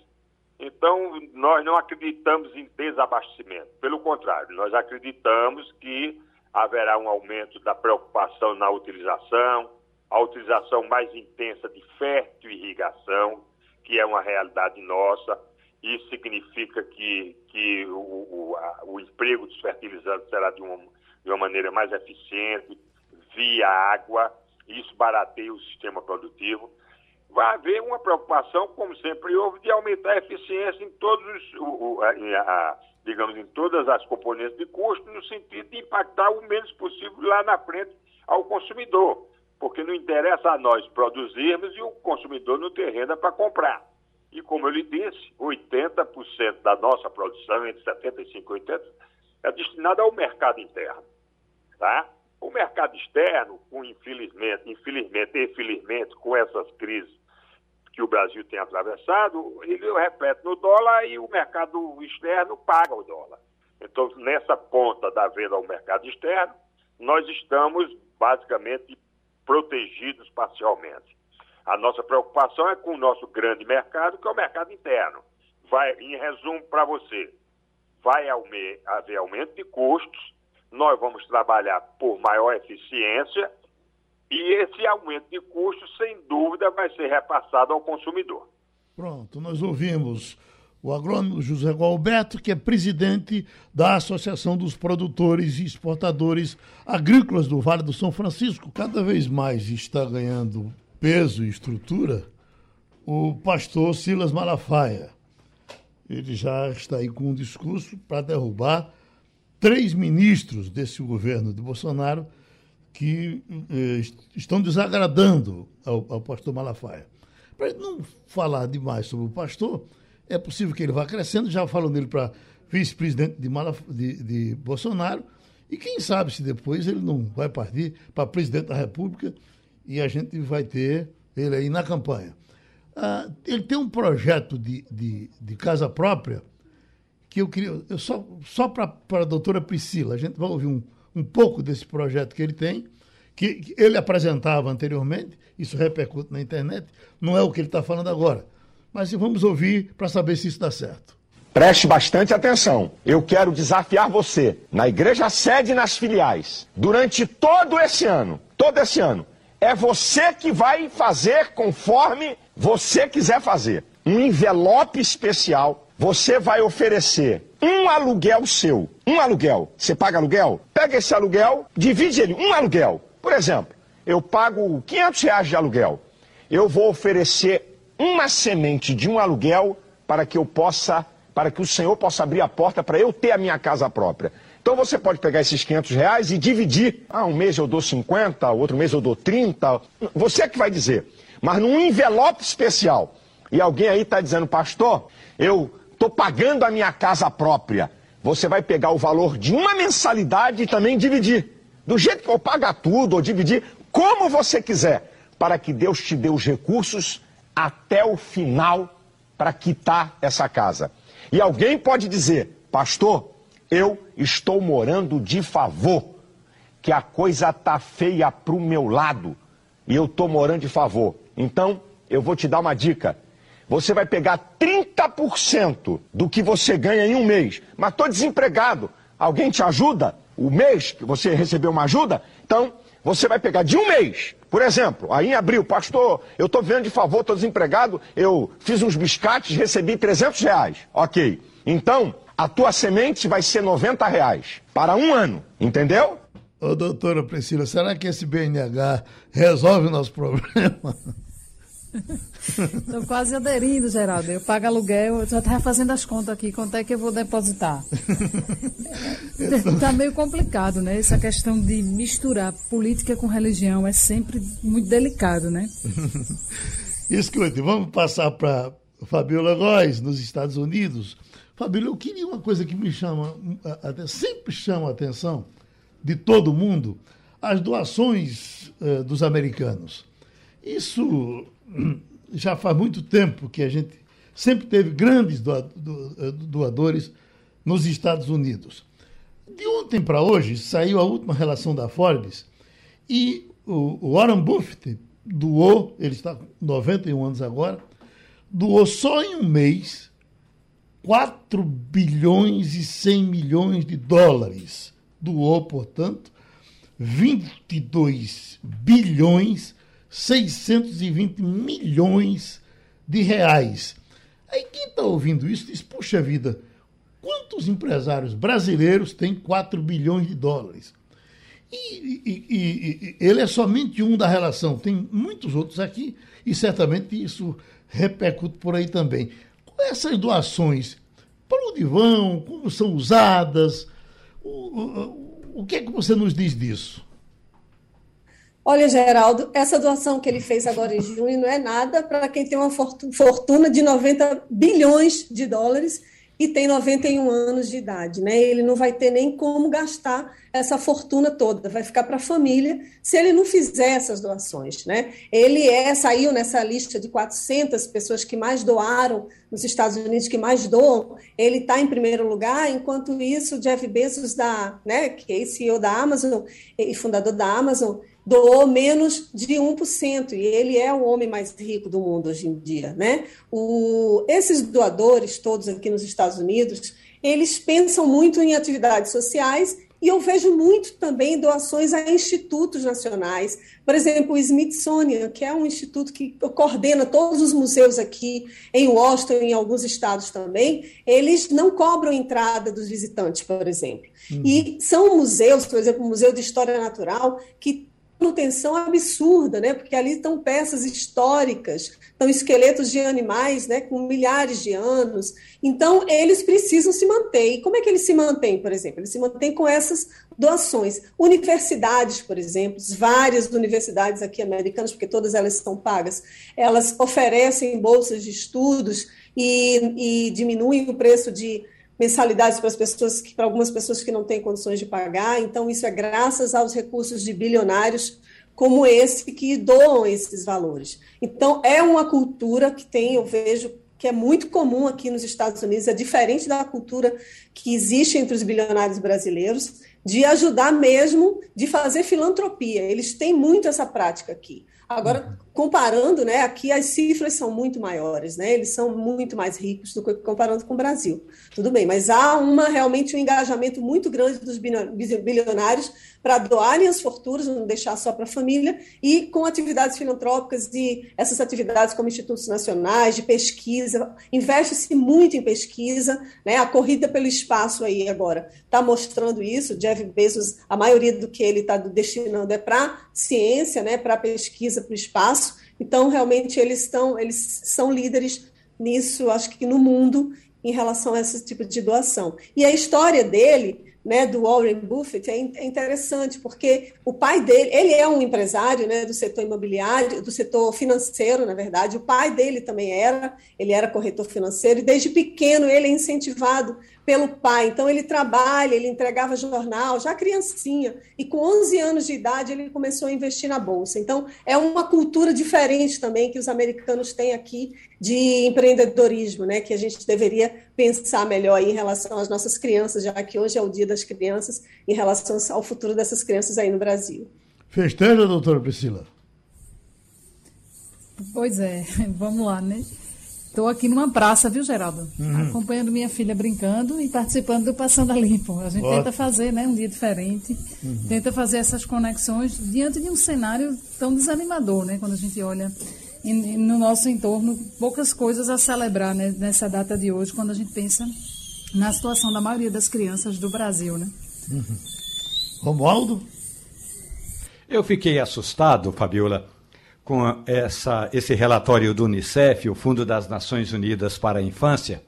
Então, nós não acreditamos em desabastecimento. Pelo contrário, nós acreditamos que haverá um aumento da preocupação na utilização, a utilização mais intensa de fértil irrigação, que é uma realidade nossa. Isso significa que, que o, a, o emprego dos fertilizantes será de uma, de uma maneira mais eficiente, via água, isso barateia o sistema produtivo. Vai haver uma preocupação, como sempre houve, de aumentar a eficiência em todos os, o, a, digamos, em todas as componentes de custo, no sentido de impactar o menos possível lá na frente ao consumidor, porque não interessa a nós produzirmos e o consumidor não ter renda para comprar. E como eu lhe disse, 80% da nossa produção, entre 75% e 80%, é destinada ao mercado interno. Tá? O mercado externo, com, infelizmente, infelizmente infelizmente, com essas crises que o Brasil tem atravessado, ele reflete no dólar e o mercado externo paga o dólar. Então, nessa ponta da venda ao mercado externo, nós estamos basicamente protegidos parcialmente. A nossa preocupação é com o nosso grande mercado, que é o mercado interno. Vai, em resumo para você, vai haver aumento de custos, nós vamos trabalhar por maior eficiência e esse aumento de custos, sem dúvida, vai ser repassado ao consumidor. Pronto, nós ouvimos o agrônomo José Gualberto, que é presidente da Associação dos Produtores e Exportadores Agrícolas do Vale do São Francisco. Cada vez mais está ganhando peso e estrutura o pastor Silas Malafaia. Ele já está aí com um discurso para derrubar três ministros desse governo de Bolsonaro que eh, estão desagradando ao, ao pastor Malafaia. Para não falar demais sobre o pastor, é possível que ele vá crescendo, já falou nele para vice-presidente de, de, de Bolsonaro, e quem sabe se depois ele não vai partir para presidente da República e a gente vai ter ele aí na campanha. Ah, ele tem um projeto de, de, de, casa própria que eu queria. Eu só só para a doutora Priscila, a gente vai ouvir um, um pouco desse projeto que ele tem, que, que ele apresentava anteriormente, isso repercute na internet, não é o que ele está falando agora. Mas vamos ouvir para saber se isso dá certo. Preste bastante atenção. Eu quero desafiar você, na igreja sede e nas filiais, durante todo esse ano, todo esse ano, é você que vai fazer conforme você quiser fazer. Um envelope especial, você vai oferecer um aluguel seu. Um aluguel. Você paga aluguel? Pega esse aluguel, divide ele. Um aluguel. Por exemplo, eu pago 500 reais de aluguel. Eu vou oferecer uma semente de um aluguel para que eu possa, para que o Senhor possa abrir a porta para eu ter a minha casa própria. Então você pode pegar esses 500 reais e dividir. Ah, um mês eu dou 50, outro mês eu dou 30. Você é que vai dizer. Mas num envelope especial. E alguém aí está dizendo, pastor, eu estou pagando a minha casa própria. Você vai pegar o valor de uma mensalidade e também dividir. Do jeito que eu pagar tudo ou dividir, como você quiser. Para que Deus te dê os recursos até o final para quitar essa casa. E alguém pode dizer, pastor, eu estou morando de favor, que a coisa tá feia pro meu lado e eu estou morando de favor. Então, eu vou te dar uma dica. Você vai pegar 30% do que você ganha em um mês, mas estou desempregado. Alguém te ajuda? O mês que você recebeu uma ajuda? Então, você vai pegar de um mês. Por exemplo, aí em abril, pastor, eu estou vendo de favor, estou desempregado, eu fiz uns biscates, recebi 300 reais. Ok. Então, a tua semente vai ser 90 reais para um ano, entendeu? Ô, doutora Priscila, será que esse BNH resolve o nosso problema? Estou quase aderindo, Geraldo. Eu pago aluguel, eu já estava fazendo as contas aqui, quanto é que eu vou depositar? Está meio complicado, né? Essa questão de misturar política com religião é sempre muito delicado, né? Escute, vamos passar para Fabiola Góes, nos Estados Unidos. Fabíola, eu queria uma coisa que me chama, sempre chama a atenção de todo mundo, as doações uh, dos americanos. Isso já faz muito tempo que a gente sempre teve grandes eh, doadores nos Estados Unidos. De ontem para hoje saiu a última relação da Forbes e o Warren Buffett doou, ele está com 91 anos agora, doou só em um mês 4 bilhões e 100 milhões de dólares. Doou, portanto, 22 bilhões 620 milhões de reais. Aí quem está ouvindo isso diz, puxa vida, quanto muitos empresários brasileiros têm 4 bilhões de dólares. E, e, e, ele é somente um da relação. Tem muitos outros aqui e certamente isso repercute por aí também. Com essas doações, para onde vão? Como são usadas? O, o, o que é que você nos diz disso? Olha, Geraldo, essa doação que ele fez agora em junho não é nada para quem tem uma fortuna de 90 bilhões de dólares e tem 91 anos de idade, né? Ele não vai ter nem como gastar essa fortuna toda, vai ficar para a família se ele não fizer essas doações, né? Ele é saiu nessa lista de 400 pessoas que mais doaram nos Estados Unidos, que mais doam. Ele está em primeiro lugar, enquanto isso, Jeff Bezos da, né, que é CEO da Amazon e fundador da Amazon, doou menos de 1%, e ele é o homem mais rico do mundo hoje em dia. Né? O, esses doadores, todos aqui nos Estados Unidos, eles pensam muito em atividades sociais e eu vejo muito também doações a institutos nacionais. Por exemplo, o Smithsonian, que é um instituto que coordena todos os museus aqui em Washington e em alguns estados também, eles não cobram entrada dos visitantes, por exemplo. Uhum. E são museus, por exemplo, o Museu de História Natural, que manutenção absurda, né? Porque ali estão peças históricas, estão esqueletos de animais, né? Com milhares de anos. Então eles precisam se manter. E como é que eles se mantêm, por exemplo? Eles se mantêm com essas doações. Universidades, por exemplo, várias universidades aqui americanas, porque todas elas são pagas, elas oferecem bolsas de estudos e, e diminuem o preço de mensalidades para as pessoas, para algumas pessoas que não têm condições de pagar. Então, isso é graças aos recursos de bilionários como esse que doam esses valores. Então, é uma cultura que tem, eu vejo, que é muito comum aqui nos Estados Unidos, é diferente da cultura que existe entre os bilionários brasileiros, de ajudar mesmo, de fazer filantropia. Eles têm muito essa prática aqui. Agora, comparando, né, aqui as cifras são muito maiores, né, eles são muito mais ricos do que comparando com o Brasil. Tudo bem, mas há uma realmente um engajamento muito grande dos bilionários para doarem as fortunas, não deixar só para a família, e com atividades filantrópicas e essas atividades como institutos nacionais, de pesquisa, investe-se muito em pesquisa, né, a corrida pelo espaço aí agora está mostrando isso, Jeff Bezos, a maioria do que ele está destinando é para ciência, né, para pesquisa, para o espaço, então realmente eles estão, eles são líderes nisso, acho que no mundo, em relação a esse tipo de doação. E a história dele né, do Warren Buffett é, é interessante, porque o pai dele, ele é um empresário né, do setor imobiliário, do setor financeiro, na verdade, o pai dele também era, ele era corretor financeiro, e desde pequeno ele é incentivado pelo pai. Então ele trabalha, ele entregava jornal, já criancinha, e com 11 anos de idade ele começou a investir na bolsa. Então é uma cultura diferente também que os americanos têm aqui de empreendedorismo, né, que a gente deveria pensar melhor em relação às nossas crianças, já que hoje é o Dia das Crianças, em relação ao futuro dessas crianças aí no Brasil. Festeja, doutora Priscila. Pois é, vamos lá, né? Estou aqui numa praça, viu, Geraldo? Uhum. Acompanhando minha filha brincando e participando do Passando a Limpo. A gente Ótimo. tenta fazer né, um dia diferente, uhum. tenta fazer essas conexões diante de um cenário tão desanimador, né? Quando a gente olha em, no nosso entorno, poucas coisas a celebrar né, nessa data de hoje, quando a gente pensa na situação da maioria das crianças do Brasil, né? Uhum. Romualdo? Eu fiquei assustado, Fabiola, com essa, esse relatório do Unicef, o Fundo das Nações Unidas para a Infância,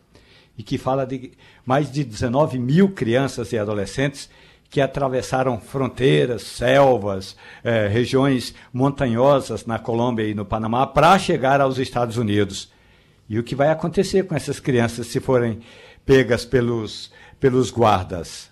e que fala de mais de 19 mil crianças e adolescentes que atravessaram fronteiras, selvas, eh, regiões montanhosas na Colômbia e no Panamá para chegar aos Estados Unidos. E o que vai acontecer com essas crianças se forem pegas pelos, pelos guardas?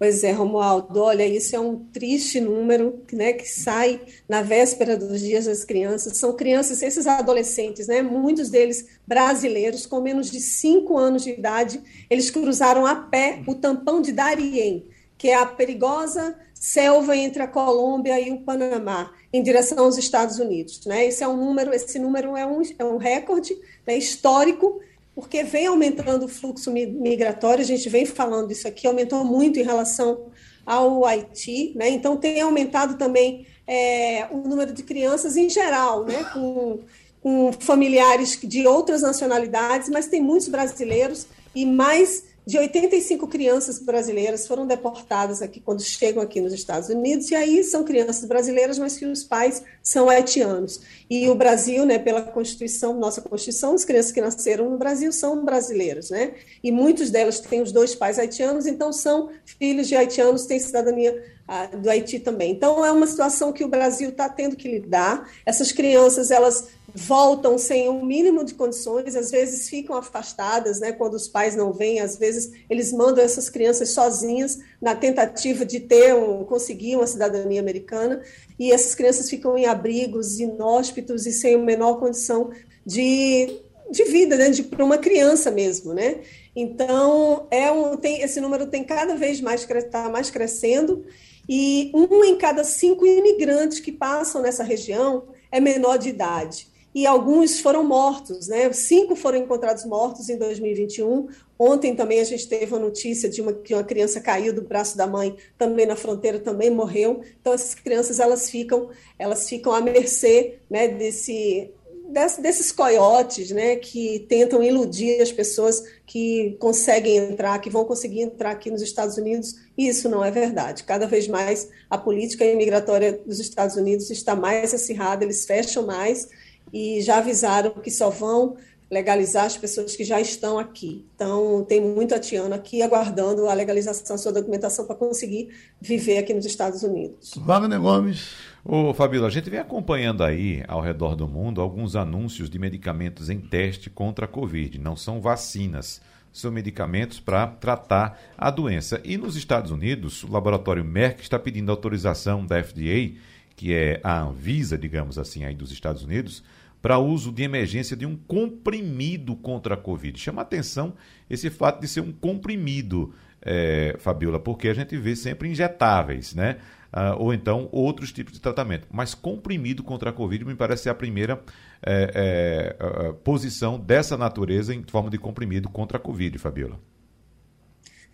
Pois é, Romualdo, olha, isso é um triste número, né, que sai na véspera dos dias das crianças. São crianças, esses adolescentes, né, muitos deles brasileiros, com menos de 5 anos de idade, eles cruzaram a pé o tampão de Darien, que é a perigosa selva entre a Colômbia e o Panamá, em direção aos Estados Unidos. Né? Esse é um número, esse número é um, é um recorde né, histórico porque vem aumentando o fluxo migratório, a gente vem falando isso aqui, aumentou muito em relação ao Haiti, né? Então tem aumentado também é, o número de crianças em geral, né? Com, com familiares de outras nacionalidades, mas tem muitos brasileiros e mais de 85 crianças brasileiras foram deportadas aqui quando chegam aqui nos Estados Unidos, e aí são crianças brasileiras, mas que os pais são haitianos. E o Brasil, né, pela Constituição, nossa Constituição, as crianças que nasceram no Brasil são brasileiras, né? E muitos delas têm os dois pais haitianos, então são filhos de haitianos, têm cidadania ah, do Haiti também. Então é uma situação que o Brasil está tendo que lidar. Essas crianças, elas voltam sem o um mínimo de condições, às vezes ficam afastadas, né, quando os pais não vêm, às vezes eles mandam essas crianças sozinhas na tentativa de ter um, conseguir uma cidadania americana, e essas crianças ficam em abrigos inóspitos e sem a menor condição de, de vida, né, para uma criança mesmo, né? Então, é um, tem, esse número tem cada vez mais está mais crescendo e um em cada cinco imigrantes que passam nessa região é menor de idade e alguns foram mortos, né? Cinco foram encontrados mortos em 2021. Ontem também a gente teve a notícia de uma, que uma criança caiu do braço da mãe, também na fronteira, também morreu. Então essas crianças elas ficam, elas ficam à mercê, né, desse desses coiotes, né, que tentam iludir as pessoas que conseguem entrar, que vão conseguir entrar aqui nos Estados Unidos, e isso não é verdade. Cada vez mais a política imigratória dos Estados Unidos está mais acirrada, eles fecham mais, e já avisaram que só vão legalizar as pessoas que já estão aqui. Então, tem muito atiano aqui aguardando a legalização da sua documentação para conseguir viver aqui nos Estados Unidos. Wagner Gomes. Ô, Fabíola, a gente vem acompanhando aí, ao redor do mundo, alguns anúncios de medicamentos em teste contra a Covid. Não são vacinas, são medicamentos para tratar a doença. E nos Estados Unidos, o laboratório Merck está pedindo autorização da FDA, que é a Anvisa, digamos assim, aí dos Estados Unidos, para uso de emergência de um comprimido contra a Covid. Chama atenção esse fato de ser um comprimido, é, Fabiola, porque a gente vê sempre injetáveis, né? Ah, ou então outros tipos de tratamento. Mas comprimido contra a Covid me parece ser a primeira é, é, posição dessa natureza em forma de comprimido contra a Covid, Fabiola.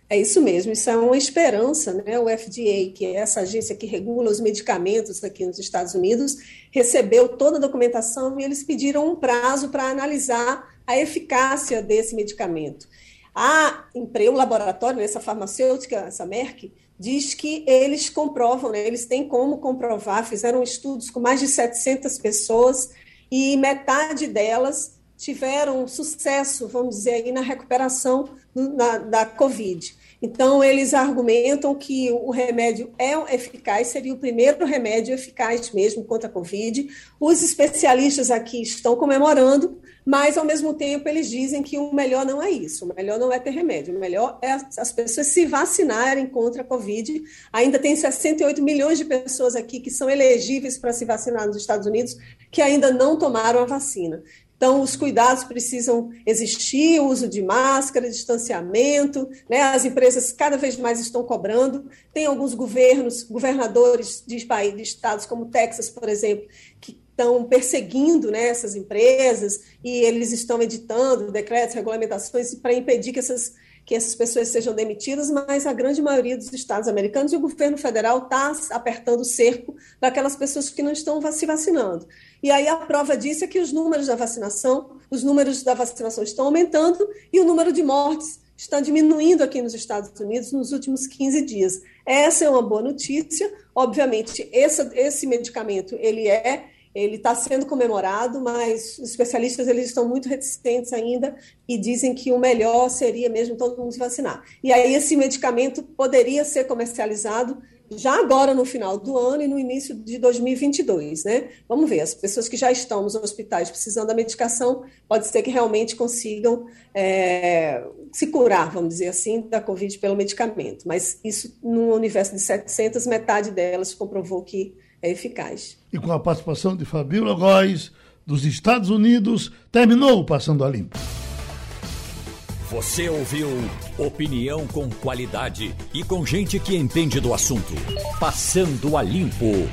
É isso mesmo, isso é uma esperança, né? O FDA, que é essa agência que regula os medicamentos aqui nos Estados Unidos, recebeu toda a documentação e eles pediram um prazo para analisar a eficácia desse medicamento. A empresa, o laboratório, essa farmacêutica, essa Merck, diz que eles comprovam, né? eles têm como comprovar, fizeram estudos com mais de 700 pessoas e metade delas tiveram sucesso, vamos dizer aí, na recuperação na, da Covid. Então, eles argumentam que o remédio é eficaz, seria o primeiro remédio eficaz mesmo contra a Covid. Os especialistas aqui estão comemorando, mas, ao mesmo tempo, eles dizem que o melhor não é isso, o melhor não é ter remédio, o melhor é as pessoas se vacinarem contra a Covid. Ainda tem 68 milhões de pessoas aqui que são elegíveis para se vacinar nos Estados Unidos que ainda não tomaram a vacina. Então, os cuidados precisam existir, o uso de máscara, distanciamento, né? as empresas cada vez mais estão cobrando. Tem alguns governos, governadores de, de estados como Texas, por exemplo, que estão perseguindo né, essas empresas e eles estão editando decretos, regulamentações para impedir que essas que essas pessoas sejam demitidas, mas a grande maioria dos estados americanos e o governo federal está apertando o cerco daquelas pessoas que não estão se vacinando. E aí a prova disso é que os números da vacinação, os números da vacinação estão aumentando e o número de mortes está diminuindo aqui nos Estados Unidos nos últimos 15 dias. Essa é uma boa notícia. Obviamente, esse, esse medicamento ele é ele está sendo comemorado, mas os especialistas eles estão muito reticentes ainda e dizem que o melhor seria mesmo todo mundo se vacinar. E aí esse medicamento poderia ser comercializado já agora no final do ano e no início de 2022, né? Vamos ver, as pessoas que já estão nos hospitais precisando da medicação, pode ser que realmente consigam é, se curar, vamos dizer assim, da Covid pelo medicamento. Mas isso, no universo de 700, metade delas comprovou que é eficaz. E com a participação de Fabíola Góes, dos Estados Unidos, terminou o Passando a Limpo. Você ouviu opinião com qualidade e com gente que entende do assunto. Passando a Limpo.